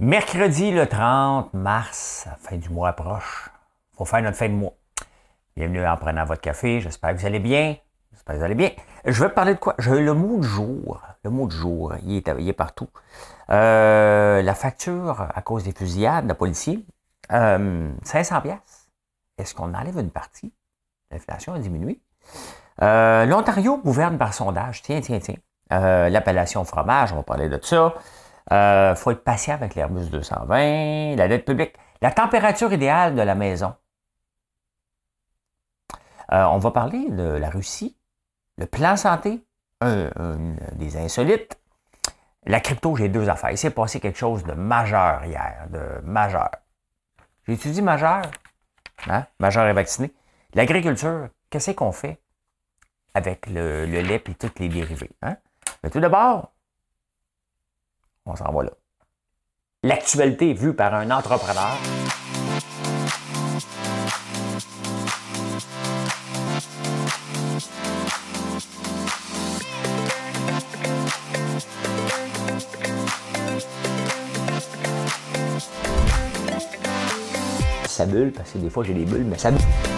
Mercredi le 30 mars, fin du mois approche. faut faire notre fin de mois. Bienvenue en prenant votre café. J'espère que vous allez bien. J'espère que vous allez bien. Je vais parler de quoi? J'ai le mot du jour. Le mot du jour, il est, partout. Euh, la facture à cause des fusillades de policiers, euh, 500 pièces. Est-ce qu'on enlève une partie? L'inflation a diminué. Euh, L'Ontario gouverne par sondage. Tiens, tiens, tiens. Euh, l'appellation fromage, on va parler de ça. Euh, faut être patient avec l'Airbus 220, la dette publique, la température idéale de la maison. Euh, on va parler de la Russie, le plan santé, des insolites. La crypto, j'ai deux affaires. Il s'est passé quelque chose de majeur hier, de majeur. J'ai étudié majeur, hein? majeur et vacciné. L'agriculture, qu'est-ce qu'on fait avec le, lait et tous les dérivés? Hein? Mais tout d'abord, on s'en va là. L'actualité vue par un entrepreneur. Ça bulle, parce que des fois j'ai des bulles, mais ça bulle.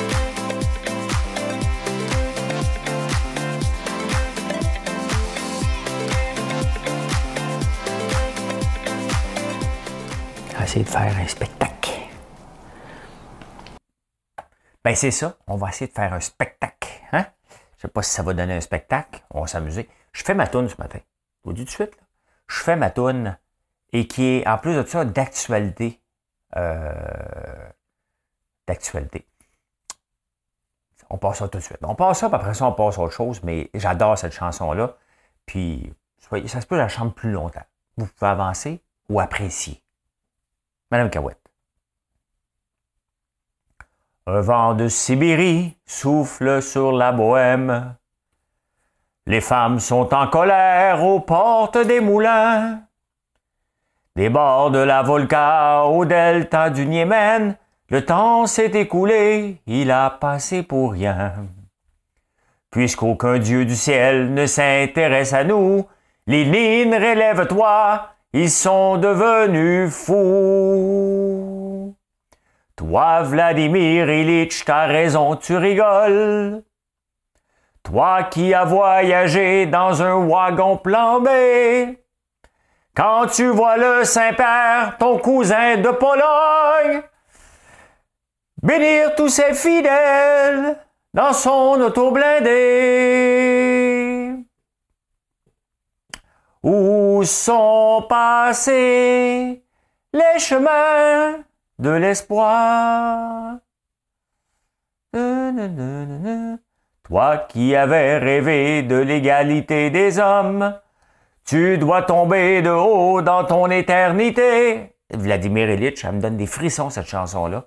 De faire un spectacle. Ben c'est ça, on va essayer de faire un spectacle. Hein? Je sais pas si ça va donner un spectacle, on va s'amuser. Je fais ma toune ce matin. Je vous dis tout de suite. Je fais ma toune et qui est en plus de ça d'actualité. Euh, d'actualité. On passe ça tout de suite. On passe ça, puis après ça, on passe à autre chose, mais j'adore cette chanson-là. Puis, ça se peut je la chante plus longtemps. Vous pouvez avancer ou apprécier. Madame Cahouette. Un vent de Sibérie souffle sur la bohème. Les femmes sont en colère aux portes des moulins. Des bords de la Volga au delta du Niémen, le temps s'est écoulé, il a passé pour rien. Puisqu'aucun dieu du ciel ne s'intéresse à nous, les lignes relève-toi, ils sont devenus fous. Toi, Vladimir Ilitch, t'as raison, tu rigoles. Toi qui as voyagé dans un wagon plombé. Quand tu vois le Saint-Père, ton cousin de Pologne, bénir tous ses fidèles dans son auto blindé. Où sont passés les chemins de l'espoir? Toi qui avais rêvé de l'égalité des hommes, tu dois tomber de haut dans ton éternité. Vladimir Ilitch, ça me donne des frissons cette chanson-là,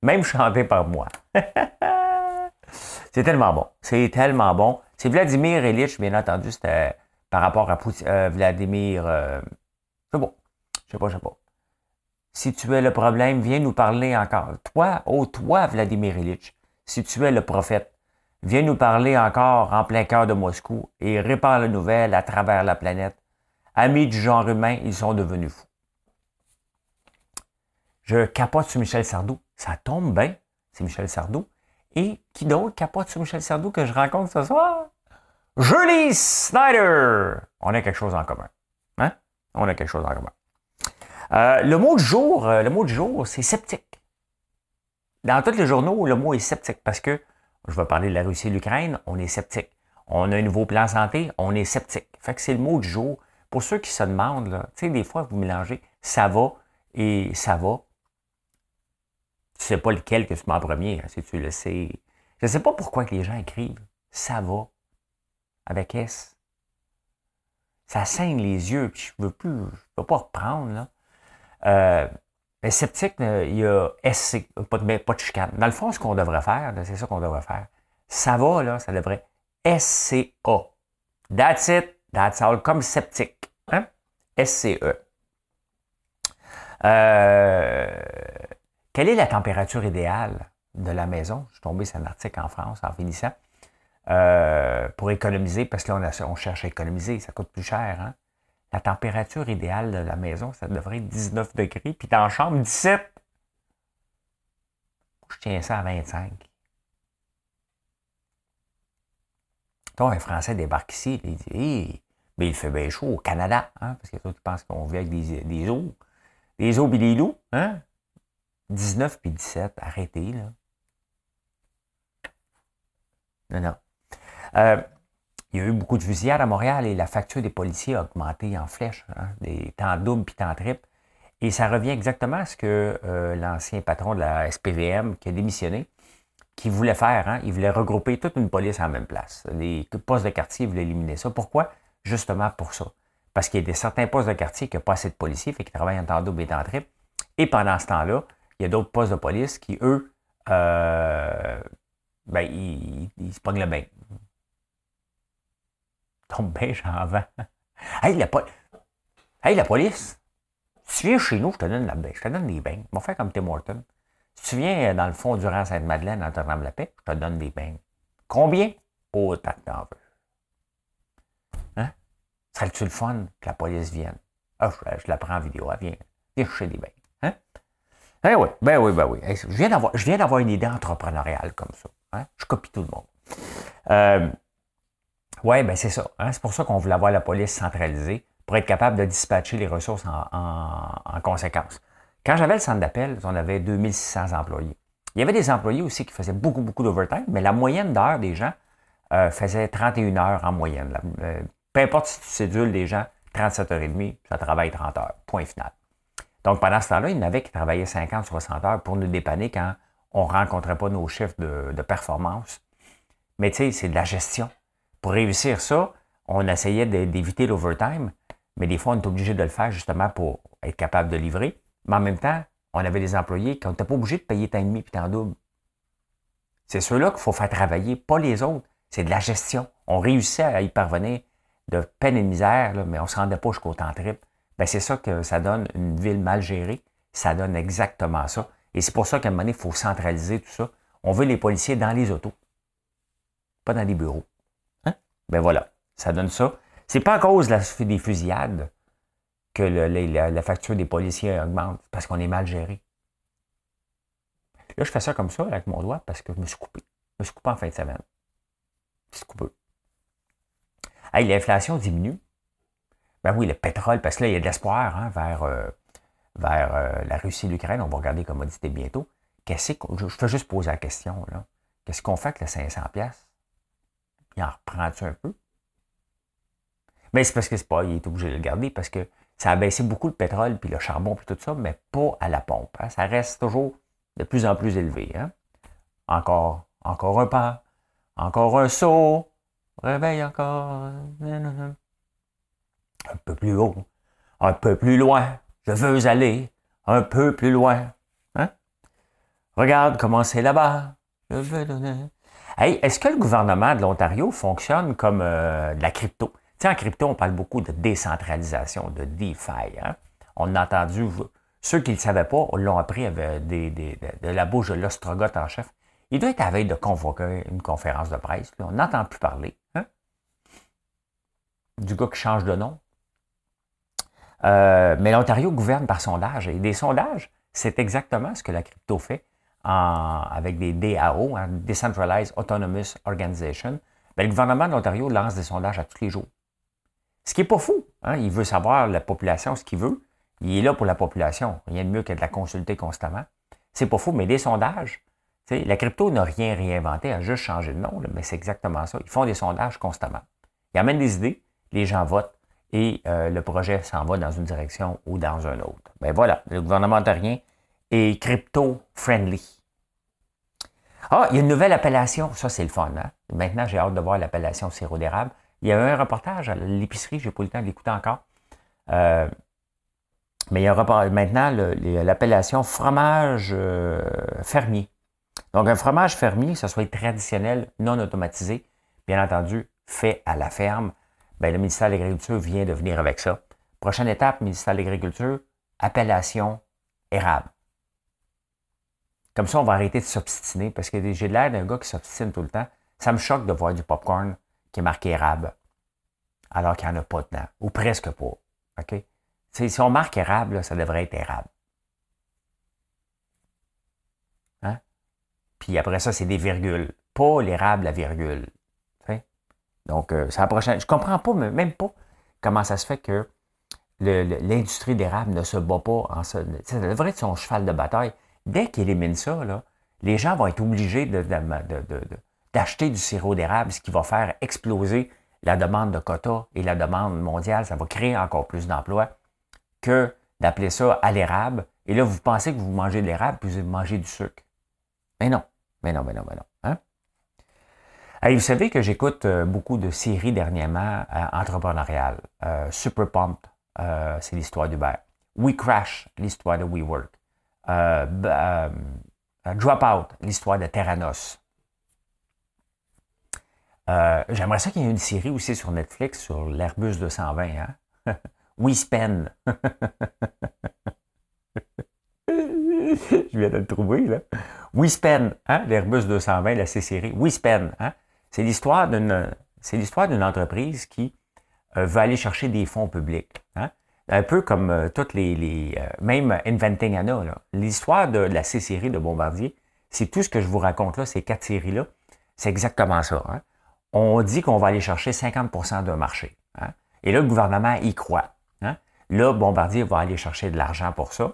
même chantée par moi. C'est tellement bon. C'est tellement bon. C'est Vladimir Ilitch, bien entendu, c'était par rapport à euh, Vladimir. Euh, c'est bon. Je sais pas, je sais pas. Si tu es le problème, viens nous parler encore. Toi, oh toi, Vladimir Ilitch, si tu es le prophète, viens nous parler encore en plein cœur de Moscou et répare la nouvelle à travers la planète. Amis du genre humain, ils sont devenus fous. Je capote sur Michel Sardou. Ça tombe bien, c'est Michel Sardou. Et qui d'autre capote sur Michel Sardou que je rencontre ce soir? Julie Snyder. On a quelque chose en commun. Hein? On a quelque chose en commun. Euh, le mot du jour, euh, le mot du jour, c'est sceptique. Dans tous les journaux, le mot est sceptique parce que je vais parler de la Russie et de l'Ukraine, on est sceptique. On a un nouveau plan santé, on est sceptique. Fait que c'est le mot du jour. Pour ceux qui se demandent, tu sais, des fois, vous mélangez ça va et ça va. Tu sais pas lequel que tu mets en premier, hein, si tu le sais. Je ne sais pas pourquoi les gens écrivent ça va avec S. Ça saigne les yeux, puis je veux plus, je peux pas reprendre, là. Euh, mais sceptique, il y a SC, pas de, pas de chicane. Dans le fond, ce qu'on devrait faire, c'est ça qu'on devrait faire. Ça va, là, ça devrait SCA. That's it, that's all, comme sceptique. Hein? SCE. Euh, quelle est la température idéale de la maison? Je suis tombé sur un article en France en finissant. Euh, pour économiser, parce que là, on, cherche à économiser, ça coûte plus cher. Hein? la température idéale de la maison, ça devrait être 19 degrés, puis dans la chambre, 17. Je tiens ça à 25. Toi, un Français débarque ici, il dit mais il fait bien chaud au Canada, hein, parce que toi, tu penses qu'on vit avec des, des eaux. Des eaux et des loups, hein? 19 puis 17, arrêtez, là. Non, non. Euh, il y a eu beaucoup de fusillades à Montréal et la facture des policiers a augmenté en flèche, hein, des temps doubles puis temps triples. Et ça revient exactement à ce que euh, l'ancien patron de la SPVM qui a démissionné, qui voulait faire, hein, il voulait regrouper toute une police en même place. Les postes de quartier, il voulait éliminer ça. Pourquoi? Justement pour ça. Parce qu'il y a des certains postes de quartier qui n'ont pas assez de policiers, fait qu'ils travaillent en temps double et temps triple. Et pendant ce temps-là, il y a d'autres postes de police qui, eux, euh, ben, ils, ils, se pognent le bain. Tombe bien, j'en vends. Hey, la, hey, la police, si tu viens chez nous, je te donne la je te donne des bains. On va faire comme Tim Horton. Si tu viens dans le fond du rang Sainte-Madeleine, en te la paix, je te donne des bains. Combien? Autant que t'en veux. Hein? Serait-tu le fun que la police vienne? Ah, je, la prends en vidéo. Elle vient. Viens chercher des bains. Hein? Eh oui, ben oui, ben oui. Je viens d'avoir une idée entrepreneuriale comme ça. Hein? Je copie tout le monde. Euh, oui, ben c'est ça. Hein? C'est pour ça qu'on voulait avoir la police centralisée pour être capable de dispatcher les ressources en, conséquence. Quand j'avais le centre d'appel, on avait 2600 employés. Il y avait des employés aussi qui faisaient beaucoup, beaucoup d'overtime, mais la moyenne d'heures des gens euh, faisait 31 heures en moyenne. Euh, peu importe si tu cédules des gens, 37 heures et demie, ça travaille 30 heures. Point final. Donc, pendant ce temps-là, il y en avait qui travaillaient 50, 60 heures pour nous dépanner quand on ne rencontrait pas nos chiffres de, performance. Mais tu sais, c'est de la gestion. Pour réussir ça, on essayait d'éviter l'overtime, mais des fois, on est obligé de le faire justement pour être capable de livrer. Mais en même temps, on avait des employés qu'on n'était pas obligé de payer tant et demi puis tant double. C'est ceux-là qu'il faut faire travailler, pas les autres. C'est de la gestion. On réussit à y parvenir de peine et misère, mais on ne se rendait pas jusqu'au temps triple. Ben, c'est ça que ça donne une ville mal gérée. Ça donne exactement ça. Et c'est pour ça qu'à un moment donné, il faut centraliser tout ça. On veut les policiers dans les autos, pas dans les bureaux. Ben voilà, ça donne ça. C'est pas à cause des fusillades que la, facture des policiers augmente, parce qu'on est mal géré. Là, je fais ça comme ça avec mon doigt parce que je me suis coupé. Je me suis coupé en fin de semaine. C'est coupé. Hey, l'inflation diminue. Ben oui, le pétrole, parce que là, il y a de l'espoir hein, vers, euh, vers euh, la Russie et l'Ukraine. On va regarder commodité bientôt. Qu'est-ce je fais juste poser la question. là. Qu'est-ce qu'on fait avec les 500 pièces Il en reprend-tu un peu? Mais c'est parce que c'est pas, il est obligé de le garder parce que ça a baissé beaucoup le pétrole puis le charbon puis tout ça, mais pas à la pompe. Hein. Ça reste toujours de plus en plus élevé. Hein. Encore, encore un pas, encore un saut, réveille encore un peu plus haut, un peu plus loin. Je veux aller un peu plus loin. Hein? Regarde comment c'est là-bas. Je veux donner. Hey, est-ce que le gouvernement de l'Ontario fonctionne comme euh, de la crypto? Tu sais, en crypto, on parle beaucoup de décentralisation, de DeFi. Hein? On a entendu, ceux qui ne le savaient pas, on l'ont appris de la bouche de l'ostrogoth en chef. Il doit être à veille de convoquer une conférence de presse. on n'entend plus parler. Hein? Du gars qui change de nom. Euh, mais l'Ontario gouverne par sondage. Et des sondages, c'est exactement ce que la crypto fait avec des DAO, hein, Decentralized Autonomous Organization. Ben, le gouvernement de l'Ontario lance des sondages à tous les jours. Ce qui n'est pas fou. Hein. il veut savoir la population ce qu'il veut. Il est là pour la population. Rien de mieux que de la consulter constamment. C'est pas fou, mais des sondages. La crypto n'a rien réinventé, a juste changé de nom, mais c'est exactement ça. Ils font des sondages constamment. Ils amènent des idées, les gens votent et euh, le projet s'en va dans une direction ou dans une autre. Ben voilà, le gouvernement ontarien est crypto-friendly. Ah, il y a une nouvelle appellation. Ça, c'est le fun. Hein? Maintenant, j'ai hâte de voir l'appellation sirop d'érable. Il y a eu un reportage à l'épicerie, je n'ai pas eu le temps de l'écouter encore. Euh, mais il y a maintenant l'appellation fromage euh, fermier. Donc, un fromage fermier, ça soit traditionnel, non automatisé, bien entendu, fait à la ferme, Bien, le ministère de l'Agriculture vient de venir avec ça. Prochaine étape, ministère de l'Agriculture, appellation érable. Comme ça, on va arrêter de s'obstiner parce que j'ai l'air d'un gars qui s'obstine tout le temps. Ça me choque de voir du popcorn qui est marqué érable alors qu'il n'y en a pas dedans, ou presque pas. OK? si on marque érable, ça devrait être érable. Hein? Puis après ça, c'est des virgules. Pas l'érable à virgule. Donc, euh, c'est la prochaine. Je comprends pas, même pas, comment ça se fait que l'industrie d'érable ne se bat pas en ça. Ça devrait être son cheval de bataille. Dès qu'il élimine ça, là, les gens vont être obligés d'acheter du sirop d'érable, ce qui va faire exploser la demande de quotas et la demande mondiale. Ça va créer encore plus d'emplois que d'appeler ça à l'érable. Et là, vous pensez que vous mangez de l'érable, puis vous mangez du sucre. Mais non, mais non, mais non, mais non. Hein? vous savez que j'écoute euh, beaucoup de séries dernièrement euh, entrepreneuriales. Euh, Super Pumped, c'est l'histoire d'Uber. We Crash, l'histoire de WeWork. Dropout, l'histoire de Terranos. J'aimerais ça qu'il y ait une série aussi sur Netflix sur l'Airbus 220. Hein? We. Je viens de le trouver, là. We Spend, hein? l'Airbus 220, la C-série. We Spend, hein? C'est l'histoire d'une, entreprise qui euh, veut aller chercher des fonds publics. Hein? Un peu comme euh, toutes les, euh, même Inventing Anna. L'histoire de, la C-série de Bombardier, c'est tout ce que je vous raconte là, ces quatre séries-là. C'est exactement ça. Hein? On dit qu'on va aller chercher 50% d'un marché. Hein? Et là, le gouvernement y croit. Hein? Là, Bombardier va aller chercher de l'argent pour ça.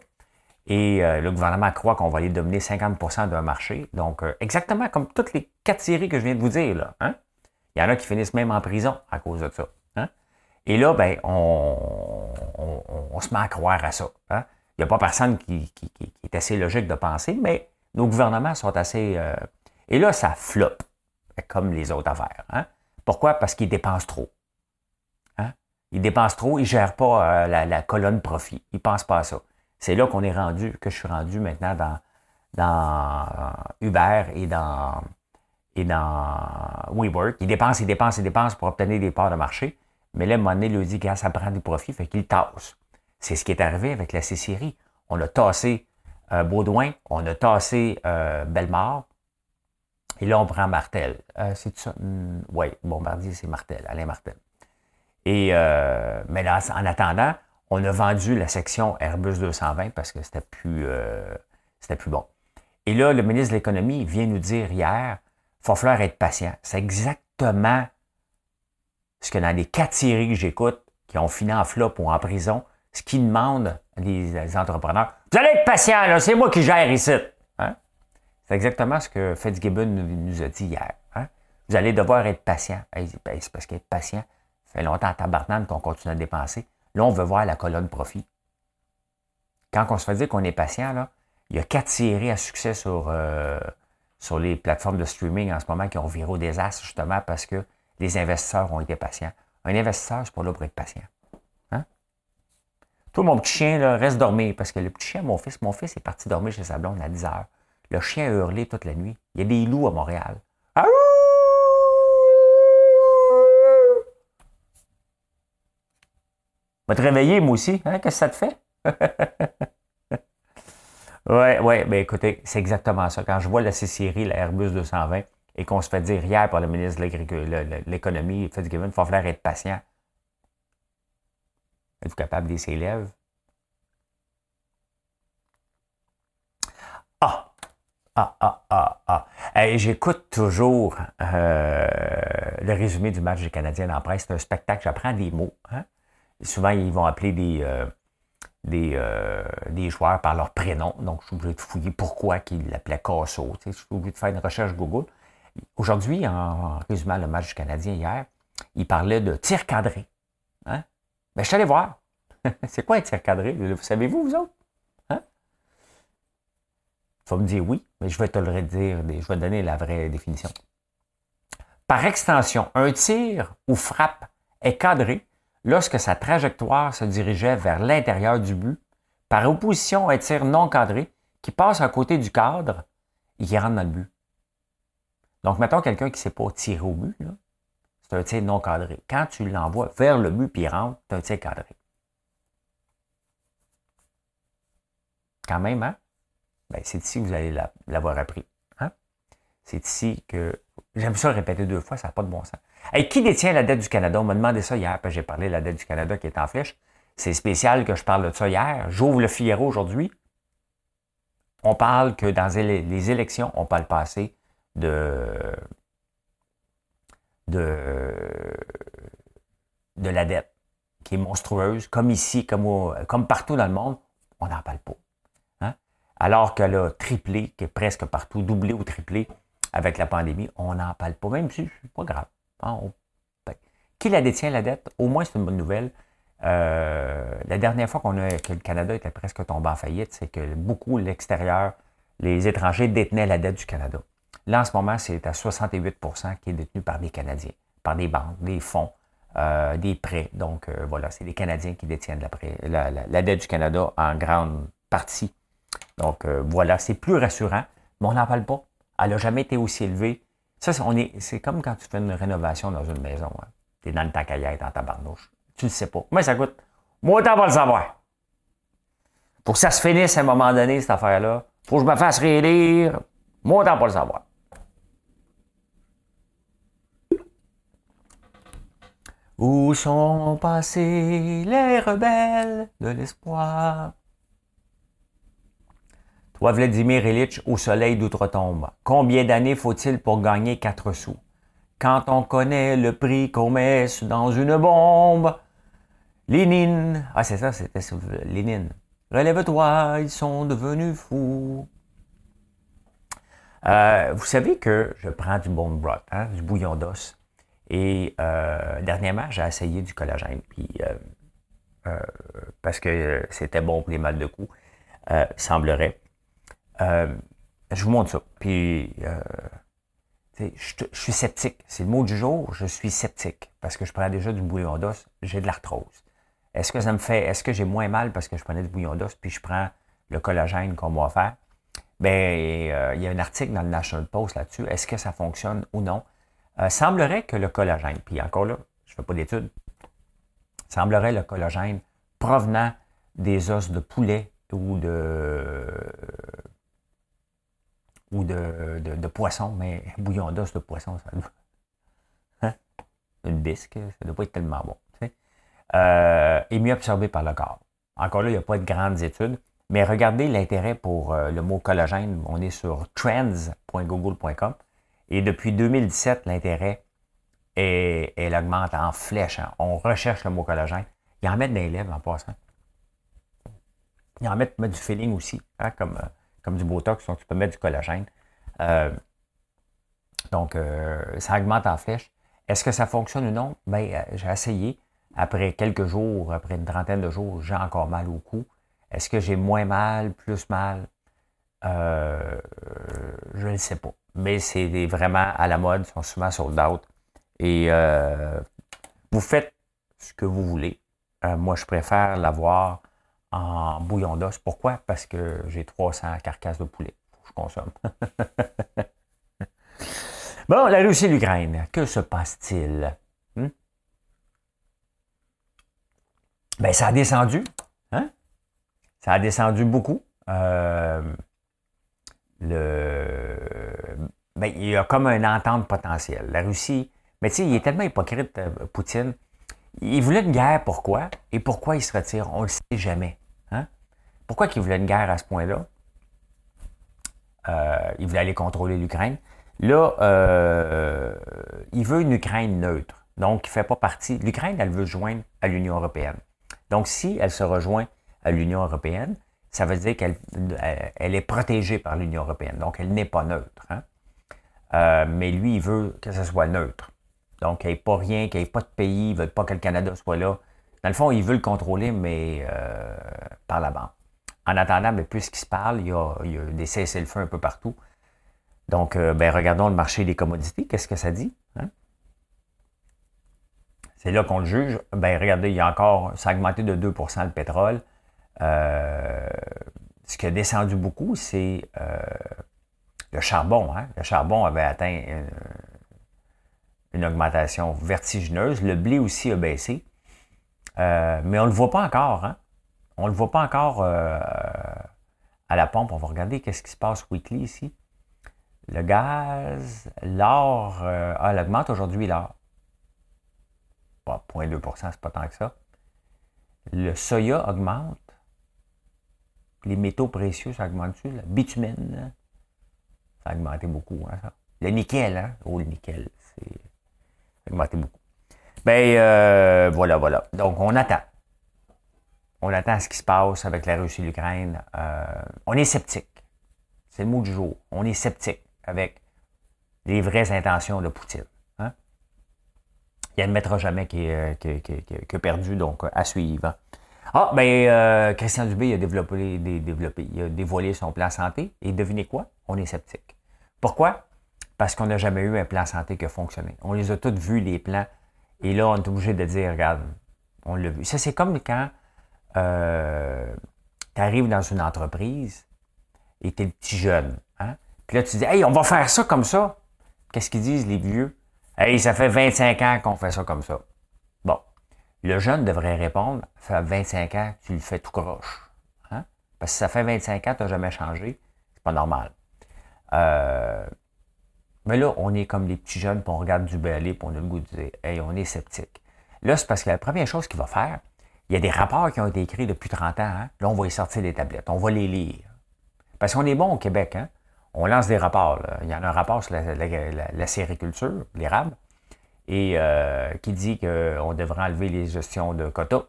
Et le gouvernement croit qu'on va aller dominer 50% d'un marché. Donc, exactement comme toutes les quatre séries que je viens de vous dire. Là? Il y en a qui finissent même en prison à cause de ça. Et là, ben, on, se met à croire à ça. Hein? Il n'y a pas personne qui, est assez logique de penser, mais nos gouvernements sont assez... Euh, et là, ça floppe, comme les autres affaires. Hein? Pourquoi? Parce qu'ils dépensent trop. Hein? Ils dépensent trop, ils ne gèrent pas euh, la, colonne profit. Ils ne pensent pas à ça. C'est là qu'on est rendu, que je suis rendu maintenant dans, dans Uber et dans et dans WeWork. Ils dépensent, ils dépensent, ils dépensent pour obtenir des parts de marché. Mais là, Monet lui dit que ça prend du profit, fait qu'il tasse. C'est ce qui est arrivé avec la C-Série. On a tassé euh, Baudouin, on a tassé euh, et là, on prend Martel. Euh, c'est ça? Hmm, oui, Bombardier, c'est Martel, Alain Martel. Et, euh, mais là, en attendant, on a vendu la section Airbus 220 parce que c'était plus, c'était plus bon. Et là, le ministre de l'Économie vient nous dire hier il va falloir être patient. C'est exactement ce que dans les quatre séries que j'écoute, qui ont fini en flop ou en prison, ce qu'ils demandent les, entrepreneurs. Vous allez être patient, là, c'est moi qui gère ici. Hein? C'est exactement ce que Fitzgibbon nous, a dit hier. Hein? Vous allez devoir être patient. Ben, c'est parce qu'être patient, ça fait longtemps à tabarnane qu'on continue à dépenser. Là, on veut voir la colonne profit. Quand on se fait dire qu'on est patient, il y a quatre séries à succès sur, euh, sur les plateformes de streaming en ce moment qui ont viré au désastre, justement parce que les investisseurs ont été patients. Un investisseur, c'est pas là pour être patient. Hein? Toi, mon petit chien, reste dormir. Parce que le petit chien, mon fils, mon fils est parti dormir chez sa blonde à 10 heures. Le chien a hurlé toute la nuit. Il y a des loups à Montréal. Ah! Va te réveiller, moi aussi. Hein? Qu'est-ce que ça te fait? Oui, oui, ben écoutez, c'est exactement ça. Quand je vois la C-Série, la Airbus 220, et qu'on se fait dire hier par le ministre de l'Économie, Fitzgibbon, il faut falloir être patient. Êtes-vous capable de ses lèvres? Ah! Ah, ah, ah, ah. J'écoute toujours euh, le résumé du match des Canadiens en presse. C'est un spectacle, j'apprends des mots. Hein? Souvent, ils vont appeler des, euh, des, euh, des joueurs par leur prénom. Donc, je suis obligé de fouiller pourquoi ils l'appelaient Casso. Je suis obligé de faire une recherche Google. Aujourd'hui, en résumant le match du Canadien hier, il parlait de tir cadré. Hein? Ben, je suis allé voir. C'est quoi un tir cadré? Vous savez-vous, vous autres? Hein? Tu vas me dire oui, mais je vais te le dire, je vais donner la vraie définition. Par extension, un tir ou frappe est cadré lorsque sa trajectoire se dirigeait vers l'intérieur du but, par opposition à un tir non cadré qui passe à côté du cadre et qui rentre dans le but. Donc, mettons quelqu'un qui ne sait pas tirer au but, c'est un tir non cadré. Quand tu l'envoies vers le but puis il rentre, c'est un tir cadré. Quand même, hein? Ben, c'est ici que vous allez l'avoir appris. Hein? C'est ici que. J'aime ça répéter deux fois, ça n'a pas de bon sens. Qui détient la dette du Canada? On m'a demandé ça hier, puis j'ai parlé de la dette du Canada qui est en flèche. C'est spécial que je parle de ça hier. J'ouvre le Figaro aujourd'hui. On parle que dans les élections, on parle passé de, de, de la dette qui est monstrueuse, comme ici, comme, comme partout dans le monde, on n'en parle pas. Hein? Alors qu'elle a triplé, qui est presque partout, doublé ou triplé avec la pandémie, on n'en parle pas, même si c'est pas grave. Hein, qui la détient, la dette? Au moins, c'est une bonne nouvelle. Euh, la dernière fois qu'on a, que le Canada était presque tombé en faillite, c'est que beaucoup, l'extérieur, les étrangers détenaient la dette du Canada. Là, en ce moment, c'est à 68% qui est détenu par des Canadiens, par des banques, des fonds, euh, des prêts. Donc, euh, voilà, c'est les Canadiens qui détiennent la, dette du Canada en grande partie. Donc, voilà, c'est plus rassurant, mais on n'en parle pas. Elle n'a jamais été aussi élevée. Ça, c'est comme quand tu fais une rénovation dans une maison. Hein. Tu es dans le temps dans ta tabarnouche. Tu ne sais pas. Moi, ça coûte. Moi, t'en vas le savoir. Pour que ça se finisse à un moment donné, cette affaire-là, faut que je me fasse réélire. Moi, t'en pas le savoir. Où sont passés les rebelles de l'espoir? Toi, Vladimir Ilitch, au soleil d'outre-tombe, combien d'années faut-il pour gagner 4 sous? Quand on connaît le prix qu'on met dans une bombe. Lénine. Ah, c'est ça, c'était Lénine. Relève-toi, ils sont devenus fous. Euh, vous savez que je prends du bone broth, hein, du bouillon d'os. Et euh, dernièrement, j'ai essayé du collagène. Puis, euh, parce que c'était bon pour les mal de cou, semblerait. je vous montre ça. Puis, je, suis sceptique. C'est le mot du jour. Je suis sceptique parce que je prends déjà du bouillon d'os. J'ai de l'arthrose. Est-ce que ça me fait, est-ce que j'ai moins mal parce que je prenais du bouillon d'os puis je prends le collagène qu'on faire? Ben, euh, il y a un article dans le National Post là-dessus. Est-ce que ça fonctionne ou non? Euh, semblerait que le collagène, puis encore là, je ne fais pas d'études, semblerait le collagène provenant des os de poulet ou de ou de, de, poisson, mais bouillon d'os de poisson, ça doit. Hein? Une bisque, ça ne doit pas être tellement bon. Euh, est mieux absorbé par le corps. Encore là, il n'y a pas de grandes études, mais regardez l'intérêt pour euh, le mot collagène. On est sur trends.google.com et depuis 2017, l'intérêt elle augmente en flèche. Hein. On recherche le mot collagène. Ils en mettent des lèvres en passant. Ils en mettent, du feeling aussi, hein, comme. Euh, comme du Botox, donc tu peux mettre du collagène. Euh, donc, euh, ça augmente en flèche. Est-ce que ça fonctionne ou non? Euh, j'ai essayé. Après quelques jours, après une trentaine de jours, j'ai encore mal au cou. Est-ce que j'ai moins mal, plus mal? Je ne sais pas. Mais c'est vraiment à la mode, ils sont souvent sold out. Et vous faites ce que vous voulez. moi, je préfère l'avoir en bouillon d'os. Pourquoi? Parce que j'ai 300 carcasses de poulet. que je consomme. bon, la Russie et l'Ukraine, que se passe-t-il? Hmm? Ben, ça a descendu. Hein? Ça a descendu beaucoup. Euh, Ben, il y a comme un entente potentielle. La Russie, mais tu sais, il est tellement hypocrite, euh, Poutine. Il voulait une guerre, pourquoi? Et pourquoi il se retire? On ne le sait jamais. Pourquoi il voulait une guerre à ce point-là? Euh, il voulait aller contrôler l'Ukraine. Là, euh, il veut une Ukraine neutre. Donc, il ne fait pas partie. L'Ukraine, elle veut joindre à l'Union européenne. Donc, si elle se rejoint à l'Union européenne, ça veut dire qu'elle elle est protégée par l'Union européenne. Donc, elle n'est pas neutre. Hein. Euh, mais lui, il veut que ce soit neutre. Donc, qu'il n'y ait pas rien, qu'il n'y ait pas de pays, il ne veut pas que le Canada soit là. Dans le fond, il veut le contrôler, mais par la bande. En attendant, mais puisqu'il se parle, il y a, des cessez-le-feu un peu partout. Donc, euh, ben, regardons le marché des commodités. Qu'est-ce que ça dit? Hein? C'est là qu'on le juge. Ben, regardez, il y a encore, ça a augmenté de 2% le pétrole. Euh, ce qui a descendu beaucoup, c'est euh, le charbon. Hein? Le charbon avait atteint une augmentation vertigineuse. Le blé aussi a baissé. mais on ne le voit pas encore. Hein? On ne le voit pas encore euh, à la pompe. On va regarder qu'est-ce qui se passe weekly ici. Le gaz, l'or, euh, ah, elle augmente aujourd'hui l'or. 0,2% c'est pas tant que ça. Le soya augmente. Les métaux précieux, ça augmente-tu? Le bitumen, ça a augmenté beaucoup. Hein, ça. Le nickel, hein? Oh, le nickel, c'est ça a augmenté beaucoup. Ben, euh, voilà, voilà. Donc, on attend. On attend ce qui se passe avec la Russie et l'Ukraine. Euh, on est sceptique. C'est le mot du jour. On est sceptique avec les vraies intentions de Poutine. Hein? Il n'admettra jamais qu'il a perdu, donc à suivre. Ah, ben, euh, Christian Dubé a développé, il a dévoilé son plan santé. Et devinez quoi? On est sceptique. Pourquoi? Parce qu'on n'a jamais eu un plan santé qui a fonctionné. On les a tous vus, les plans. Et là, on est obligé de dire, regarde, on l'a vu. Ça, c'est comme quand euh, tu arrives dans une entreprise et tu es petit jeune. Hein? Puis là, tu dis, hey, on va faire ça comme ça. Qu'est-ce qu'ils disent, les vieux? Hey, ça fait 25 ans qu'on fait ça comme ça. Le jeune devrait répondre, ça fait 25 ans, tu le fais tout croche. Hein? Parce que ça fait 25 ans, tu n'as jamais changé. C'est pas normal. Euh, mais là, on est comme les petits jeunes, puis on regarde du balai, puis on a le goût de dire, hey, on est sceptique. Là, c'est parce que la première chose qu'il va faire, il y a des rapports qui ont été écrits depuis 30 ans. Hein? Là, on va y sortir les tablettes. On va les lire. Parce qu'on est bon au Québec. Hein? On lance des rapports. Il y en a un rapport sur la, sériculture, l'érable, et euh, qui dit qu'on devrait enlever les gestions de quotas.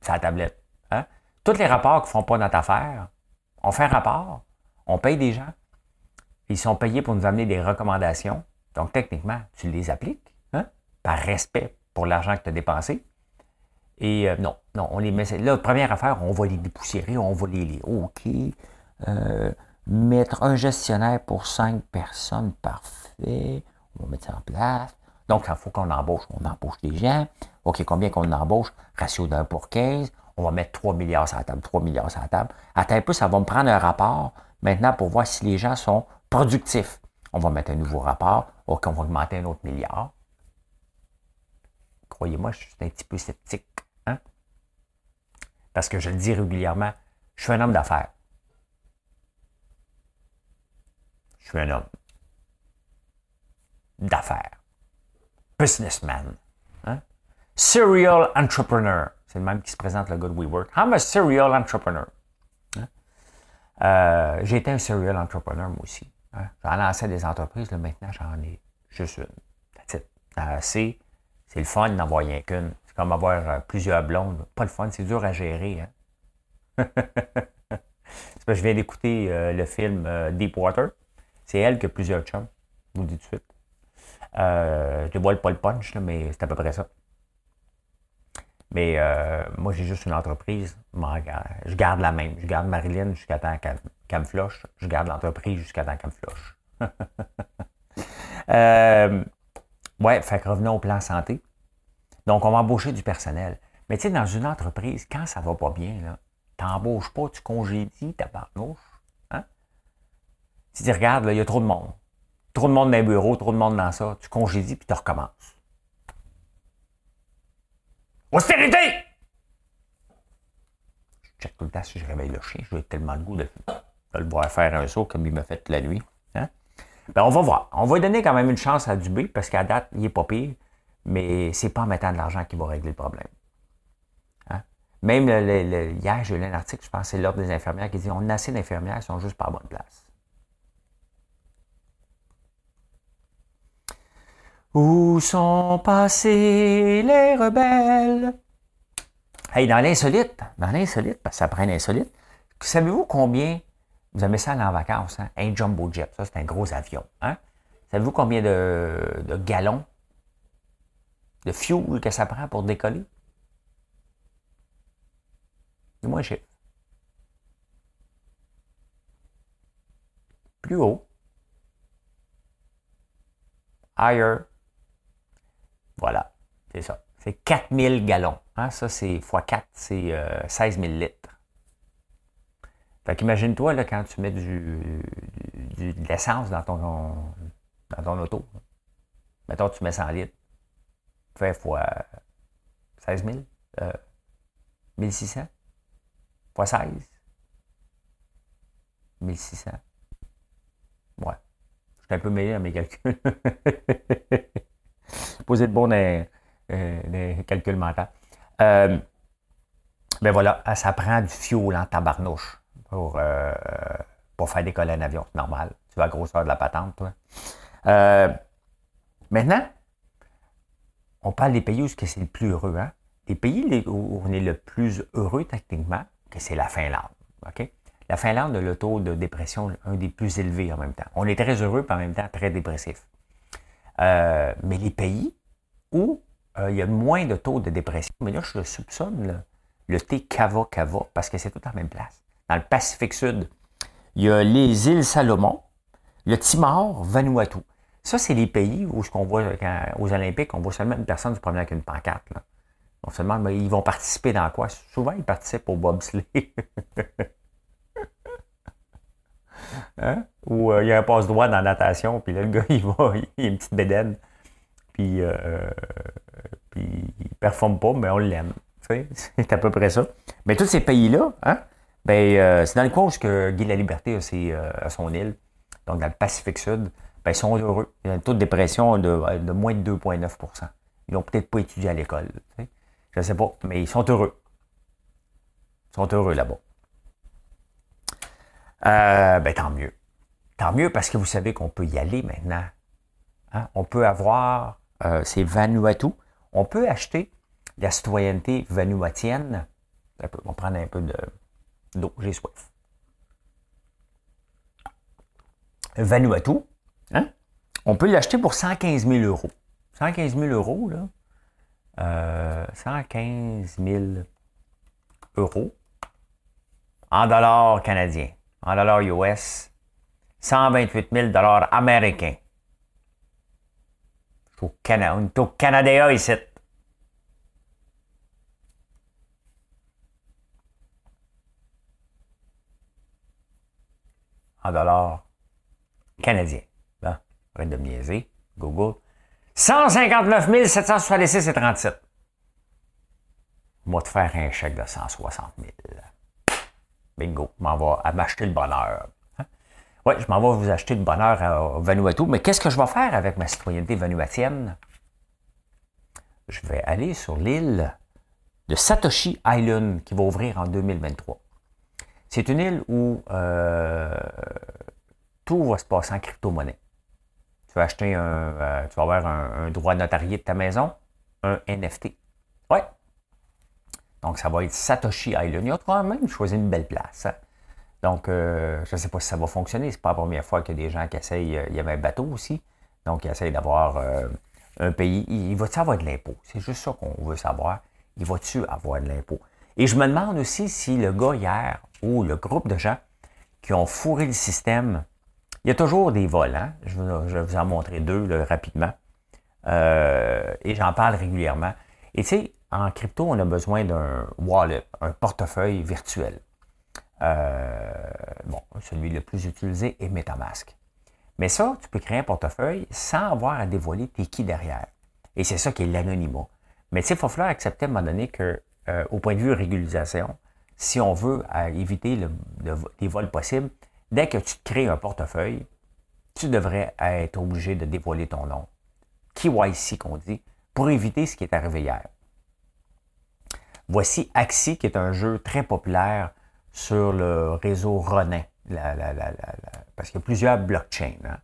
C'est la tablette. Hein? Tous les rapports qui ne font pas notre affaire, on fait un rapport, on paye des gens, ils sont payés pour nous amener des recommandations. Donc, techniquement, tu les appliques, hein? par respect pour l'argent que tu as dépensé. Et euh, non, non, on les met. Là, première affaire, on va les dépoussiérer, on va les lire. OK. Euh, mettre un gestionnaire pour cinq personnes, parfait. On va mettre ça en place. Donc, il faut qu'on embauche, on embauche des gens. OK, combien qu'on embauche? Ratio d'un pour 15. On va mettre 3 milliards sur la table, 3 milliards sur la table. Attends un peu, ça va me prendre un rapport maintenant pour voir si les gens sont productifs. On va mettre un nouveau rapport. OK, on va augmenter un autre milliard. Croyez-moi, je suis un petit peu sceptique. Hein? Parce que je le dis régulièrement, je suis un homme d'affaires. Je suis un homme d'affaires. Businessman. Hein? Serial entrepreneur. C'est le même qui se présente le gars de WeWork. I'm a serial entrepreneur. Hein? Euh, j'ai été un serial entrepreneur, moi aussi. Hein? J'en lancé des entreprises, là, maintenant j'en ai juste une. Euh, c'est, le fun d'en avoir rien qu'une. C'est comme avoir euh, plusieurs blondes. Pas le fun, c'est dur à gérer. Je viens d'écouter le film Deepwater. C'est elle qui a plusieurs chums. Je vous le dis tout de suite. Je ne dévoile pas le punch, mais c'est à peu près ça. Mais moi, j'ai juste une entreprise. Je garde la même. Je garde Marilyn jusqu'à temps qu'elle qu'elle floche. Je garde l'entreprise jusqu'à temps qu'elle me floche. euh, ouais, fait que revenons au plan santé. Donc, on va embaucher du personnel. Mais tu sais, dans une entreprise, quand ça va pas bien, tu n'embauches pas, tu congédies ta barnouche. Hein? Tu regardes, il y a trop de monde. Trop de monde dans les bureaux, trop de monde dans ça. Tu congédies puis tu recommences. Austérité! Je check tout le temps si je réveille le chien. Je tellement le goût de de le voir faire un saut comme il m'a fait la nuit. Hein? Ben, on va voir. On va donner quand même une chance à Dubé parce qu'à date, il n'est pas pire, mais c'est pas en mettant de l'argent qu'il va régler le problème. Hein? Même hier, j'ai lu un article, je pense c'est l'Ordre des infirmières qui dit on a assez d'infirmières, elles sont juste pas à bonne place. Où sont passés les rebelles? Hey, dans l'insolite, dans l'insolite, parce que ça prend l'insolite, savez-vous combien vous aimez ça en vacances, hein? Un jumbo jet, ça, c'est un gros avion. Hein? Savez-vous combien de, gallons de fuel que ça prend pour décoller? Dis-moi un chiffre. Plus haut. Higher. Voilà, c'est ça. C'est 4000 gallons. Hein? Ça, c'est x 4, c'est 16 000 litres. Fait qu'imagine-toi, quand tu mets du, de l'essence dans ton, dans ton auto. Mettons, tu mets 100 litres. Fait fois 16 000. 1600. Fois 16. 1600. Ouais. Je suis un peu mêlé dans mes calculs. Poser de bon les calculs mentaux. Euh, Ben voilà, ça prend du fioul en tabarnouche pour, euh, pour faire décoller un avion. C'est normal. Tu vas la grosseur de la patente, toi. Euh, maintenant, on parle des pays où c'est le plus heureux. Hein? Les pays où on est le plus heureux techniquement, c'est la Finlande. La Finlande a le taux de dépression un des plus élevés en même temps. On est très heureux, mais en même temps très dépressif. Euh, mais les pays où euh, il y a moins de taux de dépression, mais là, je le soupçonne, le thé Kava, parce que c'est tout en même place. Dans le Pacifique Sud, il y a les îles Salomon, le Timor, Vanuatu. Ça, c'est les pays où ce qu'on voit aux Olympiques, on voit seulement une personne se promener avec une pancarte. Là. On se demande, mais ils vont participer dans quoi? Souvent, ils participent au bobsleigh. Hein? Ou euh, il y a un passe-droit dans la natation, puis là, le gars, il va, il a une petite bédaine, puis, euh, puis il performe pas, mais on l'aime. C'est à peu près ça. Mais tous ces pays-là, hein, ben, euh, c'est dans le coin que Guy la Liberté a, son île, donc dans le Pacifique Sud, ben, ils sont heureux. Il y a un taux de dépression de, de moins de 2,9% Ils n'ont peut-être pas étudié à l'école. Je ne sais pas, mais ils sont heureux. Ils sont heureux là-bas. Euh, ben, tant mieux. Tant mieux parce que vous savez qu'on peut y aller maintenant. Hein? On peut avoir euh, ces Vanuatu. On peut acheter la citoyenneté vanuatienne. On va prendre un peu d'eau, j'ai soif. Vanuatu, hein? on peut l'acheter pour 115 000 euros. 115 000 euros, là. Euh, 115 000 euros en dollars canadiens en dollars US, 128 000 dollars américains. Au Canada, on ici. En dollars canadiens. Bon, arrête de me niaiser. Google. 159 766 et 37. Moi, te faire un chèque de 160 000. Bingo, m'en vais m'acheter le bonheur. Oui, je m'en vais vous acheter le bonheur à Vanuatu, mais qu'est-ce que je vais faire avec ma citoyenneté vanuatienne? Je vais aller sur l'île de Satoshi Island qui va ouvrir en 2023. C'est une île où euh, tout va se passer en crypto-monnaie. Tu vas acheter un, euh, tu vas avoir un, droit notarié de ta maison, un NFT. Ouais, donc, ça va être Satoshi Island. Il a quand même choisi une belle place. Hein. Donc, euh, je ne sais pas si ça va fonctionner. C'est pas la première fois qu'il y a des gens qui essayent. Euh, il y avait un bateau aussi. Donc, ils essayent d'avoir euh, un pays. Il, va-tu avoir de l'impôt? C'est juste ça qu'on veut savoir. Il va-tu avoir de l'impôt? Et je me demande aussi si le gars hier ou le groupe de gens qui ont fourré le système, il y a toujours des vols. Hein? Je, vais, vous en montrer deux rapidement. et j'en parle régulièrement. Et tu sais, en crypto, on a besoin d'un wallet, un portefeuille virtuel. Euh, bon, celui le plus utilisé est MetaMask. Mais ça, tu peux créer un portefeuille sans avoir à dévoiler tes qui derrière. Et c'est ça qui est l'anonymat. Mais tu sais, il falloir accepter à un moment donné que, euh, au point de vue régularisation, si on veut éviter le, les vols possibles, dès que tu crées un portefeuille, tu devrais être obligé de dévoiler ton nom. KYC qu'on dit, pour éviter ce qui est arrivé hier. Voici Axie, qui est un jeu très populaire sur le réseau Ronin, parce qu'il y a plusieurs blockchains, hein,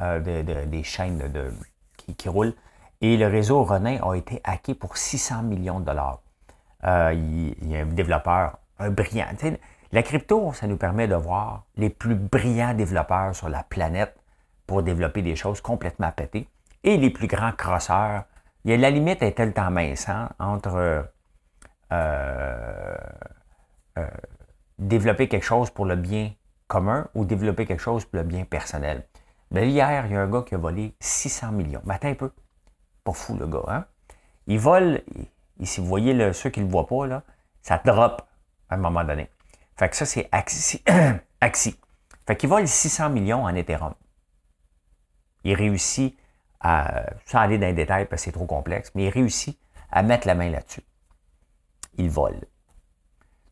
euh, des chaînes de, qui, roulent. Et le réseau Ronin a été hacké pour 600 millions de dollars. Euh, il, y a un développeur, un brillant. la crypto, ça nous permet de voir les plus brillants développeurs sur la planète pour développer des choses complètement pétées. Et les plus grands crosseurs. la limite est tellement mince hein, entre euh, développer quelque chose pour le bien commun ou développer quelque chose pour le bien personnel. Ben, hier, il y a un gars qui a volé 600 millions. Attends un peu. Pas fou, le gars. Hein? Il vole, si vous voyez ceux qui ne le voient pas, là, ça drop à un moment donné. Fait que ça, c'est Axi. Axi. Fait qu'il vole 600 millions en Ethereum. Il réussit à, sans aller dans les détails parce que c'est trop complexe, mais il réussit à mettre la main là-dessus il vole.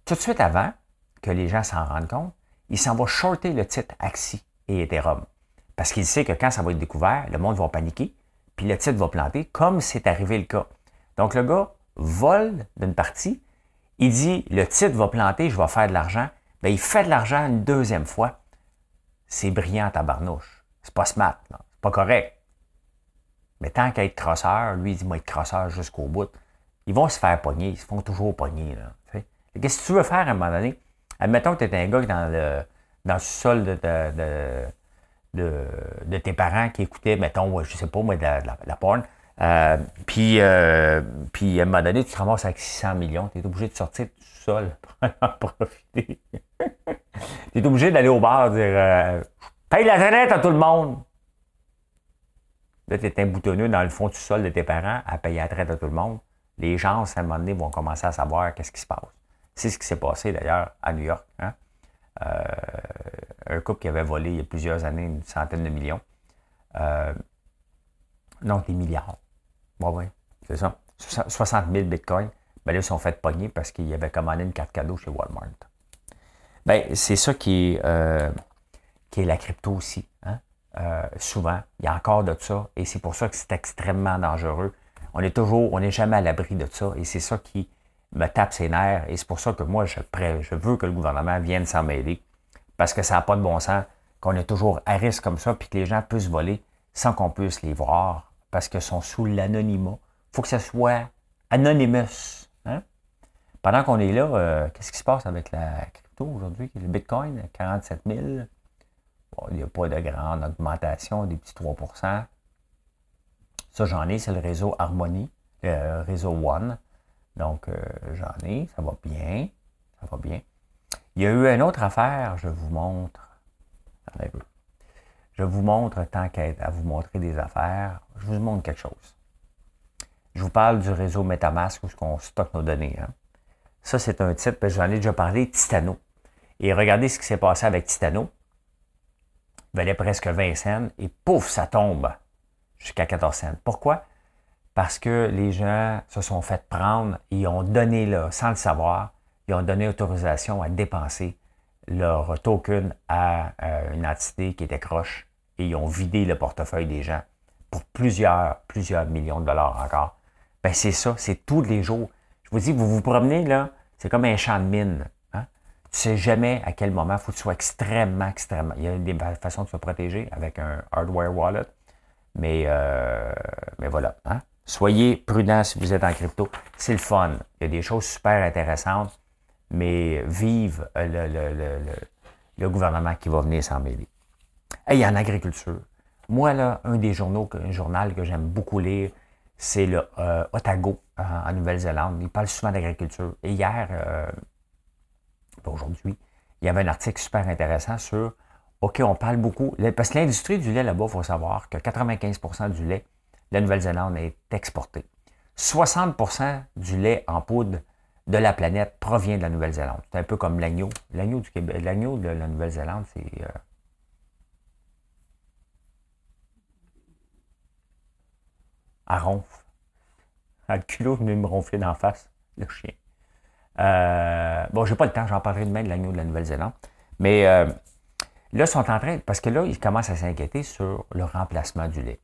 Tout de suite avant que les gens s'en rendent compte, il s'en va shorter le titre Axie et Ethereum. Parce qu'il sait que quand ça va être découvert, le monde va paniquer, puis le titre va planter, comme c'est arrivé le cas. Donc le gars vole d'une partie Il dit, le titre va planter, je vais faire de l'argent. Ben, il fait de l'argent une deuxième fois. C'est brillant, tabarnouche. C'est pas smart, c'est pas correct. Mais tant qu'à être crosseur, lui, il dit, moi, être crosseur jusqu'au bout. Ils vont se faire pogner, ils se font toujours pogner. Qu'est-ce que tu veux faire à un moment donné? Admettons que tu es un gars dans le, dans le sol de, de, de, tes parents qui écoutaient, mettons, je sais pas moi, de la, la, porn. Euh, puis, euh, puis, à un moment donné, tu te ramasses avec 600 millions. Tu es obligé de sortir du sol pour en profiter. tu es obligé d'aller au bar dire euh, Paye la retraite à tout le monde. Là, tu es un boutonneux dans le fond du sol de tes parents à payer la traite à tout le monde. Les gens, à un moment donné, vont commencer à savoir qu'est-ce qui se passe. C'est ce qui s'est passé d'ailleurs à New York. Hein? Euh, un couple qui avait volé il y a plusieurs années une centaine de millions. Euh, non, des milliards. Oui, oui, c'est ça. 60 000 bitcoins. Ben là, ils sont fait pogner parce qu'ils avaient commandé une carte cadeau chez Walmart. Ben, c'est ça qui est, euh, qui est la crypto aussi. Hein. souvent, il y a encore de ça et c'est pour ça que c'est extrêmement dangereux. On est toujours, on n'est jamais à l'abri de ça et c'est ça qui me tape ses nerfs et c'est pour ça que moi, je, je veux que le gouvernement vienne s'en mêler parce que ça n'a pas de bon sens qu'on est toujours à risque comme ça puis que les gens puissent voler sans qu'on puisse les voir parce qu'ils sont sous l'anonymat. Il faut que ce soit anonymous. Hein? Pendant qu'on est là, euh, qu'est-ce qui se passe avec la crypto aujourd'hui? Le Bitcoin, 47 000. il n'y a pas de grande augmentation, des petits 3% Ça, j'en ai, c'est le réseau Harmony, le réseau One. Donc, euh, j'en ai, ça va bien. Ça va bien. Il y a eu une autre affaire, je vous montre. Je vous montre, tant qu'à vous montrer des affaires, je vous montre quelque chose. Je vous parle du réseau Metamask où on stocke nos données. Hein. Ça, c'est un titre, j'en ai déjà parlé, Titano. Et regardez ce qui s'est passé avec Titano. Il valait presque 20 cents et pouf, ça tombe jusqu'à 14 cents. Pourquoi? Parce que les gens se sont fait prendre et ont donné, là, sans le savoir, ils ont donné autorisation à dépenser leur token à euh, une entité qui était croche et ils ont vidé le portefeuille des gens pour plusieurs, plusieurs millions de dollars encore. Ben c'est ça, c'est tous les jours. Je vous dis, vous vous promenez là, c'est comme un champ de mine. Hein? Tu sais jamais à quel moment, il faut que tu sois extrêmement, extrêmement. Il y a des façons de se protéger avec un hardware wallet, mais, euh, mais voilà. Hein? Soyez prudents si vous êtes en crypto. C'est le fun. Il y a des choses super intéressantes, mais vive le, gouvernement qui va venir s'en mêler. y en agriculture. Moi, là, un des journaux, un journal que j'aime beaucoup lire, c'est le euh, Otago en, Nouvelle-Zélande. Il parle souvent d'agriculture. Et hier, euh, aujourd'hui, il y avait un article super intéressant sur OK, on parle beaucoup. Parce que l'industrie du lait là-bas, il faut savoir que 95% du lait la Nouvelle-Zélande est exportée. 60% du lait en poudre de la planète provient de la Nouvelle-Zélande. C'est un peu comme l'agneau. L'agneau du Québec, l'agneau de la Nouvelle-Zélande, c'est euh, à ronf. À culot venu me ronfler d'en face, le chien. Euh, bon, j'ai pas le temps, j'en parlerai demain de l'agneau de la Nouvelle-Zélande. Mais euh, là, ils sont en train, parce que là, ils commencent à s'inquiéter sur le remplacement du lait.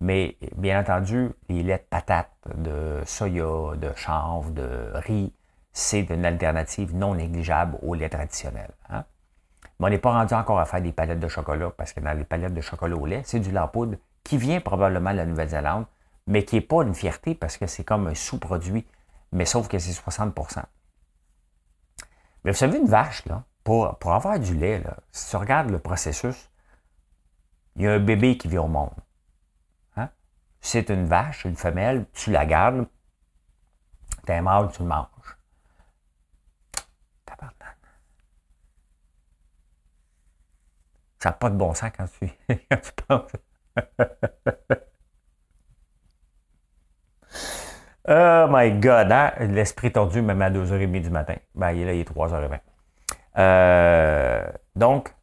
Mais bien entendu, les laits de patates, de soya, de chanvre, de riz, c'est une alternative non négligeable au lait traditionnel. Hein. Mais on n'est pas rendu encore à faire des palettes de chocolat parce que dans les palettes de chocolat au lait, c'est du lait poudre qui vient probablement de la Nouvelle-Zélande, mais qui n'est pas une fierté parce que c'est comme un sous-produit, mais sauf que c'est 60% Mais vous savez, une vache, là, pour, pour avoir du lait, là, si tu regardes le processus, il y a un bébé qui vient au monde c'est une vache, une femelle, tu la gardes, t'es mâle, tu le manges. Ça n'a pas de bon sens quand tu, quand tu penses. oh my God, hein? l'esprit tordu même à 2h30 du matin. Ben, il est là, il est 3h20. Euh, donc,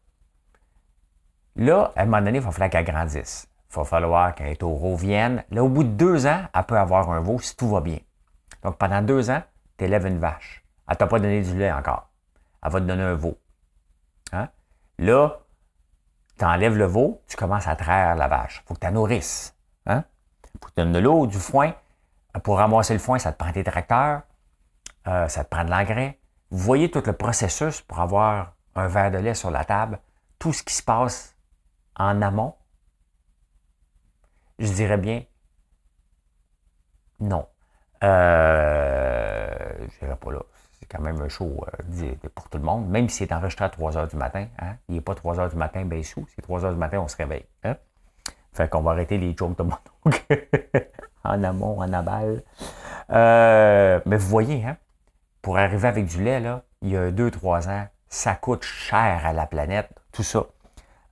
là, à un moment donné, il va falloir qu'elle grandisse. Il va falloir qu'un taureau vienne. Là, au bout de deux ans, elle peut avoir un veau si tout va bien. Donc, pendant deux ans, tu élèves une vache. Elle ne t'a pas donné du lait encore. Elle va te donner un veau. Hein? Là, tu enlèves le veau, tu commences à traire la vache. Il faut que tu la nourrisses. Hein? faut que tu donnes de l'eau, du foin. Pour ramasser le foin, ça te prend tes tracteurs. ça te prend de l'engrais. Vous voyez tout le processus pour avoir un verre de lait sur la table, tout ce qui se passe en amont. Je dirais bien non. Euh, je dirais pas là. C'est quand même un show euh, pour tout le monde, même s'il est enregistré à 3 h du matin. Hein? Il n'est pas 3 h du matin, ben sous. C'est 3 h du matin, on se réveille. Hein? Fait qu'on va arrêter les jokes de mon en amont, en aval. Euh, mais vous voyez, hein, pour arriver avec du lait, là, il y a 2-3 ans, ça coûte cher à la planète, tout ça.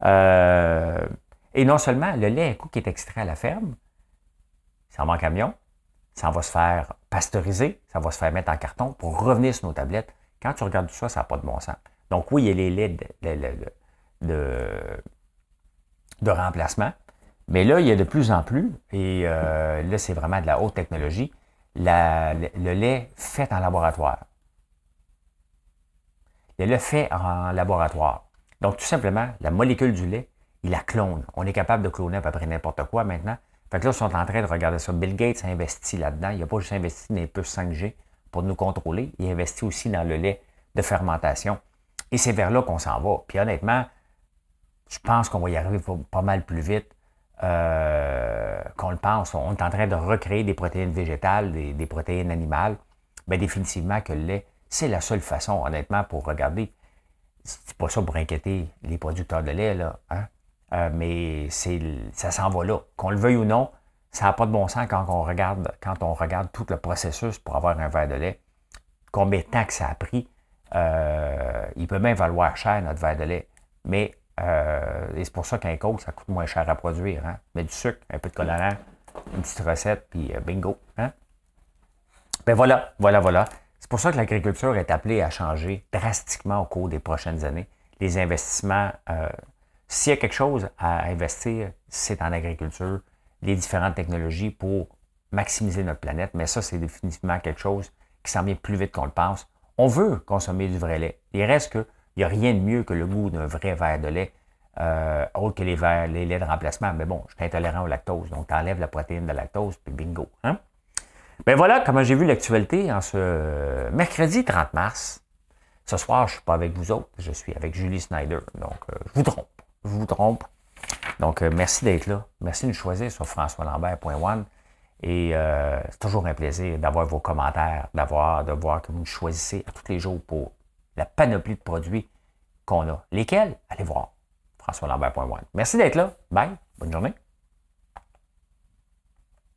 Euh, et non seulement le lait, qui est extrait à la ferme, ça va en camion, ça va se faire pasteuriser, ça va se faire mettre en carton pour revenir sur nos tablettes. Quand tu regardes tout ça, ça n'a pas de bon sens. Donc oui, il y a les laits de, remplacement, mais là, il y a de plus en plus, et euh, là, c'est vraiment de la haute technologie, le, lait fait en laboratoire. Le lait fait en laboratoire. Donc, tout simplement, la molécule du lait, il la clone. On est capable de cloner à peu près n'importe quoi maintenant. Fait que là, ils sont en train de regarder ça. Bill Gates a investi là-dedans. Il n'a pas juste investi dans les puces 5G pour nous contrôler. Il a investi aussi dans le lait de fermentation. Et c'est vers là qu'on s'en va. Puis honnêtement, je pense qu'on va y arriver pas mal plus vite euh, qu'on le pense. On est en train de recréer des protéines végétales, des, protéines animales. Bien, définitivement que le lait, c'est la seule façon, honnêtement, pour regarder. C'est pas ça pour inquiéter les producteurs de lait, là. Hein? Euh, mais ça s'en va là. Qu'on le veuille ou non, ça n'a pas de bon sens quand on regarde, quand on regarde tout le processus pour avoir un verre de lait. Combien de temps que ça a pris? Euh, il peut même valoir cher, notre verre de lait. Mais euh, c'est pour ça qu'un coke, ça coûte moins cher à produire. Hein? Mais du sucre, un peu de colorant, une petite recette, puis bingo. Hein? Ben voilà, voilà, voilà. C'est pour ça que l'agriculture est appelée à changer drastiquement au cours des prochaines années. Les investissements, s'il y a quelque chose à investir, c'est en agriculture, les différentes technologies pour maximiser notre planète. Mais ça, c'est définitivement quelque chose qui s'en vient plus vite qu'on le pense. On veut consommer du vrai lait. Il reste que il n'y a rien de mieux que le goût d'un vrai verre de lait, euh, autre que les, verres, les laits de remplacement. Mais bon, je suis intolérant au lactose, donc tu enlèves la protéine de lactose, puis bingo. Hein? Ben voilà comment j'ai vu l'actualité en ce mercredi 30 mars. Ce soir, je ne suis pas avec vous autres, je suis avec Julie Snyder. Donc, euh, je vous trompe. Vous trompe. Donc, euh, merci d'être là. Merci de nous choisir sur françoislambert.one. Et c'est toujours un plaisir d'avoir vos commentaires, d'avoir, de voir que vous nous choisissez à tous les jours pour la panoplie de produits qu'on a. Lesquels? Allez voir. FrançoisLambert.one. Merci d'être là. Bye. Bonne journée.